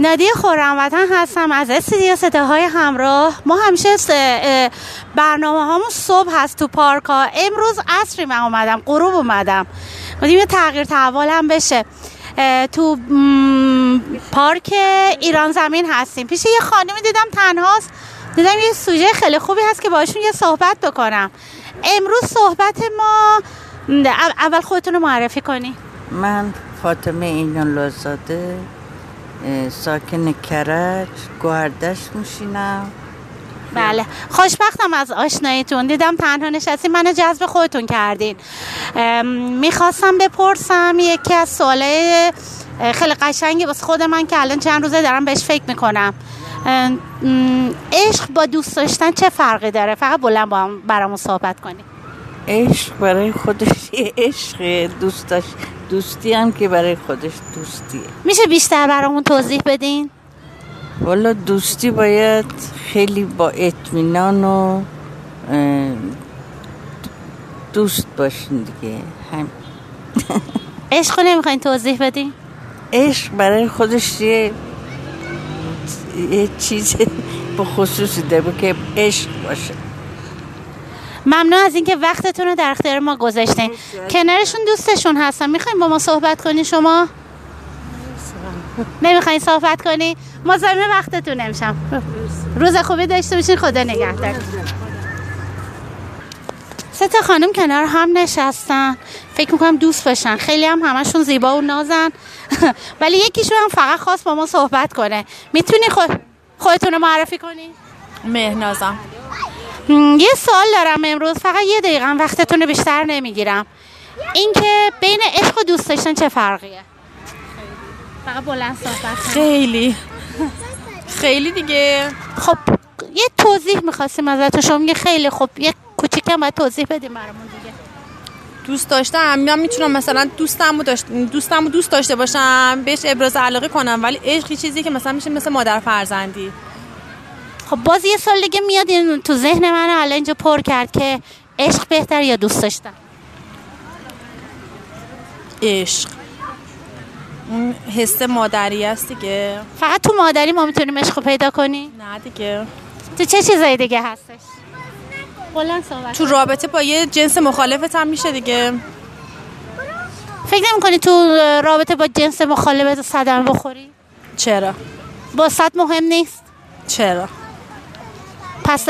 نادی خورم وطن هستم. از استودیو صداهای همراه. ما همیشه برنامه همون صبح هست تو پارک ها. امروز عصری من اومدم غروب اومدم. بودیم یه تغییر تحول هم بشه تو پارک ایران زمین هستیم. پیش یه خانمی دیدم تنهاست. دیدم یه سوژه خیلی خوبی هست که باشون یه صحبت بکنم. امروز صحبت ما اول خودتون رو معرفی کنی. من فاطمه اینون لازاده ساکن کرج گوهردش میشینم. بله. خوشبختم از آشناییتون. دیدم تنها نشستی منو جذب خودتون کردین. می‌خواستم بپرسم یکی از سواله خیلی قشنگی واسه خود من که الان چند روزه دارم بهش فکر می‌کنم. عشق با دوست داشتن چه فرقی داره؟ فقط بلند با هم برامون صحبت عشق برای خودش یه عشق دوست داشت دوستی هم که برای خودش دوستیه میشه بیشتر برامون توضیح بدین؟ والا دوستی باید خیلی با اطمینان و دوست باشین دیگه هم عشق نمی‌خواین توضیح بدین؟ عشق برای خودش یه یه چیز به خصوصی داره که عشق باشه ممنون از اینکه وقتتون رو در اختیار ما گذاشتین. کنارشون دوستشون هستن. می‌خوایم با ما صحبت کنی شما؟ نمی‌خواین صحبت کنی مزاحم وقتتون نمیشم روز خوبی داشته باشین. خدا نگهدار. سه تا خانم کنار هم نشستن. فکر می‌کنم دوست باشن. خیلی هم همشون زیبا و نازن. ولی یکیشون هم فقط خواست با ما صحبت کنه. می‌تونی خود خودتون رو معرفی کنی؟ مهنازم. یه سوال دارم امروز. فقط یه دقیقه وقتتون رو بیشتر نمی‌گیرم. اینکه بین عشق و دوست داشتن چه فرقیه؟ فقط بلند صحبت خیلی. خیلی دیگه. خب یه توضیح می‌خواستیم ازتون. شما میگه خیلی خب یه کوچیکم باید توضیح بدیم برامون دیگه. دوست داشتم. من می‌تونم مثلا دوستم داشت دوستم دوست داشته باشم بهش ابراز علاقه کنم. ولی عشقی چیزی که مثلا میشه مثل مادر فرزندی. خب باز یه سال دیگه میاد این تو ذهن من الان اینجا پر کرد که عشق بهتر یا دوست داشتن؟ عشق. اون حس مادری است دیگه. فقط تو مادری ما می‌تونیم عشق پیدا کنی؟ نه دیگه. تو چه چیزایی دیگه هستش؟ بلند صحبت تو رابطه با یه جنس مخالفت هم میشه دیگه. فکر نمی کنی تو رابطه با جنس مخالفت صدم بخوری؟ چرا؟ با صد مهم نیست؟ چرا؟ پس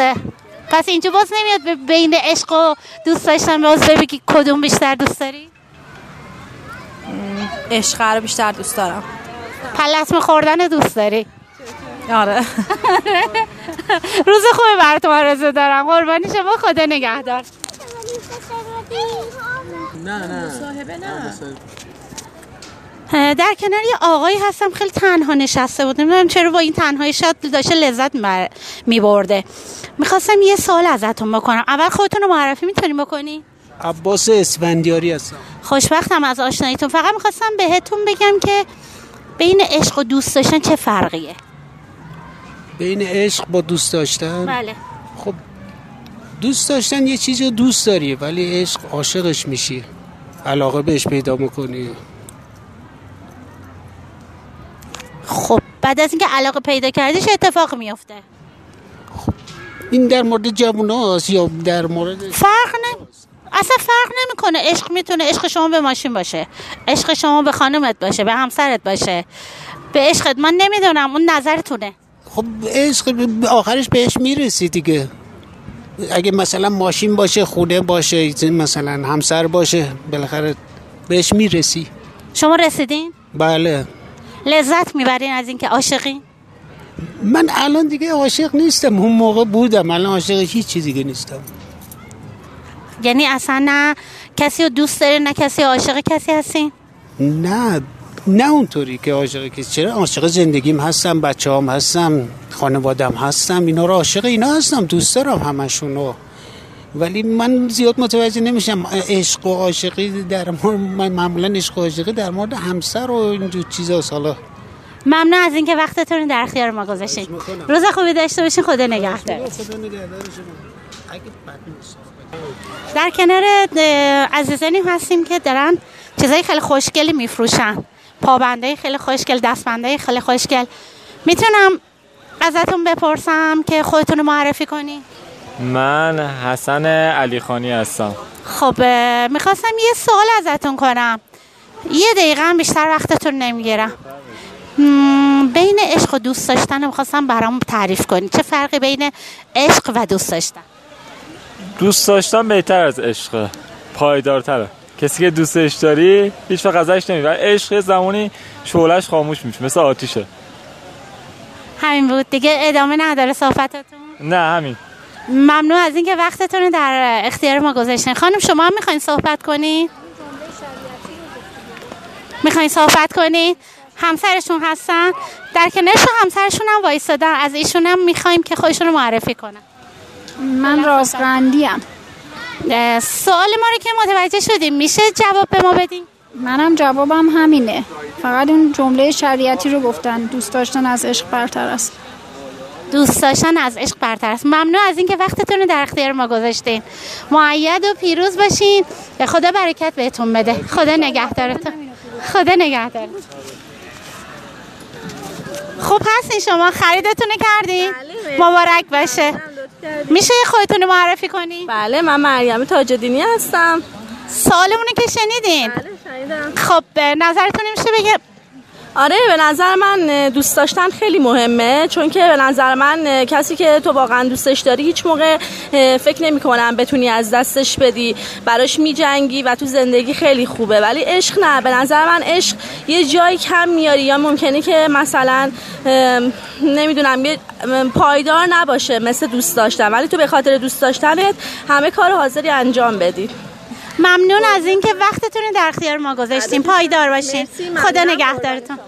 پس اینجا باز نمیاد بین عشق و دوست داشتن باز بگی کدوم بیشتر دوست داری؟ عشق رو بیشتر دوست دارم. پلسم خوردن دوست داری؟ آره. روز خوبی براتون آرزو دارم. قربانی شما خدا نگهدار. نه نه. نه. در کنار یه آقایی هستم خیلی تنها نشسته بود. نمی‌دونم چرا با این تنهایی شاید داشته لذت میبرده می‌خواستم یه سوال ازتون بکنم. اول خودتون رو معرفی می‌تونیم بکنی؟ عباس اسفندیاری هستم. خوشبختم از آشناییتون. فقط می‌خواستم بهتون بگم که بین عشق و دوست داشتن چه فرقیه؟ بین عشق با دوست داشتن؟ بله. خب دوست داشتن یه چیزی رو دوست داری ولی عشق عاشقش میشی. علاقه بهش پیدا می‌کنی. خب بعد از اینکه علاقه پیدا کردیش اتفاق میفته خب این در مورد جوون هاست یا در مورد فرق نه اصلا فرق نمی‌کنه. عشق می‌تونه عشق شما به ماشین باشه. عشق شما به خانمت باشه به همسرت باشه. به عشقت من نمی‌دونم اون نظرتونه. خب عشق آخرش بهش می‌رسی دیگه. اگه مثلا ماشین باشه خونه باشه مثلا همسر باشه بالاخره بهش می‌رسی. شما رسیدین؟ بله. لذت می‌برین از اینکه عاشقین من الان دیگه عاشق نیستم اون موقع بودم الان عاشق هیچ چیزی دیگه نیستم. یعنی اصلا نه کسی رو دوست داری نه کسی عاشق کسی هستین نه نه اونطوری که عاشق کسی چرا؟ عاشق زندگیم هستم بچه هم هستم خانوادم هستم اینا رو عاشق اینا هستم دوست دارم همشونو. ولی من زیاد متوجه نمیشم عشق و عاشقی در مورد من معمولا عشق و عاشقی در مورد همسر و اینجور چیزا حالا ممنون از اینکه وقتتون در اختیار ما گذاشتین. روز خوبی داشته باشین. خدا نگهدار. در کنار عزیزانی هستیم که دارن چیزای خیلی خوشگلی میفروشن. پابنده خیلی خوشگل دستبنده خیلی خوشگل. می‌تونم ازتون بپرسم که خودتون رو معرفی کنی؟ من حسن علی خانی هستم. خب می‌خواستم یه سوال ازتون کنم. یه دقیقه هم بیشتر وقتتون نمی‌گیرم بین عشق و دوست داشتن می‌خواستم برام تعریف کنی چه فرقی بین عشق و دوست داشتن؟ دوست داشتن بهتر از عشق. پایدارتره. کسی که دوستش داری هیچ وقت ازش نمیره عشق زمانی شعلش خاموش میشه مثل آتیشه. همین بود. دیگه ادامه نداره صحبتتون. نه همین. ممنون از اینکه وقتتون رو در اختیار ما گذاشتین. خانم شما هم می‌خواین صحبت کنین می‌خواین صحبت کنین همسرشون هستن؟ در کنارشون همسرشون هم وایستادن از ایشون هم می‌خوایم که خودشون رو معرفی کنن. من رازقندیم اه، سوال ما رو که متوجه شدیم. میشه جواب به ما بدین؟ منم جوابم همینه. فقط اون جمله شریعتی رو گفتن. دوست داشتن از عشق برتر است. دوست داشتن از عشق برتر است. ممنون از اینکه وقتتون رو در اختیار ما گذاشتین. معید و پیروز باشین. خدا برکت بهتون بده. خدا نگهدارتون. خدا نگهدارتون. خوب هستین شما. خریدتون کردین. مبارک باشه. میشه خودتون معرفی کنین؟ بله من مریم تاجدینی هستم. سوالمون رو که شنیدین؟ خب به نظرتون میشه بگه آره به نظر من دوست داشتن خیلی مهمه چون که به نظر من کسی که تو واقعا دوستش داری هیچ موقع فکر نمی کنم بتونی از دستش بدی براش می جنگی و تو زندگی خیلی خوبه. ولی عشق نه به نظر من عشق یه جایی کم میاری یا ممکنه که مثلا نمی‌دونم یه پایدار نباشه مثل دوست داشتن. ولی تو به خاطر دوست داشتنت همه کار حاضری انجام بدی. ممنون از اینکه وقتتون رو در اختیار ما گذاشتین. پایدار باشین. خدا. نگهدارتون.